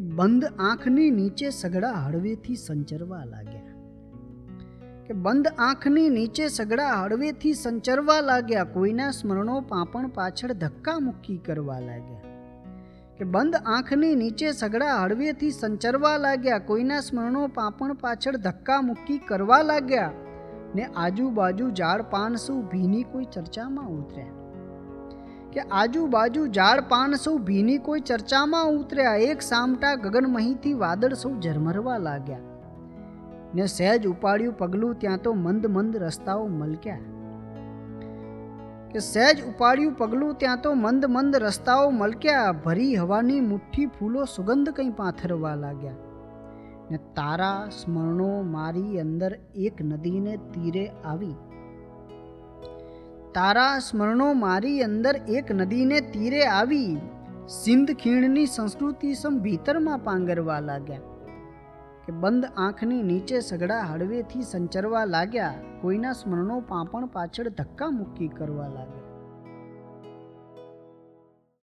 બંધ આંખની નીચે સગડા હળવેથી સંચરવા લાગ્યા. કે બંધ આંખની નીચે સગડા હળવેથી સંચરવા લાગ્યા, કોઈના સ્મરણો પાપણ પાછળ ધક્કા મુક્કી કરવા લાગ્યા. કે બંધ આંખની નીચે સગડા હળવેથી સંચરવા લાગ્યા, કોઈના સ્મરણો પાપણ પાછળ ધક્કા મુક્કી કરવા લાગ્યા ને આજુબાજુ ઝાડ પાન ભીની કોઈ ચર્ચામાં ઉતર્યા. કે આજુબાજુ ઝાડ પાન સૌ ભીની કોઈ ચર્ચામાં ઉતર્યા. એક સામટા ગગનમહીથી વાદળ સૌ ઝરમરવા લાગ્યા. ને સહેજ ઉપાડ્યું પગલું, ત્યાં તો મંદ મંદ રસ્તાઓ મલક્યા. કે સહેજ ઉપાડ્યું પગલું, ત્યાં તો મંદ મંદ રસ્તાઓ મલક્યા. ભરી હવાની મુઠ્ઠી ફૂલો સુગંધ કંઈ પાથરવા લાગ્યા. ને તારા સ્મરણો મારી અંદર એક નદીને તીરે આવી. તારા સ્મરણો મારી અંદર એક નદીને તીરે આવી. સિંધ ખીણની સંસ્કૃતિ સમ ભીતરમાં પાંગરવા લાગ્યા. કે બંધ આંખની નીચે સગડા હળવેથી સંચરવા લાગ્યા. કોઈના સ્મરણો પાપણ પાછળ ધક્કા મુક્કી કરવા લાગ્યા.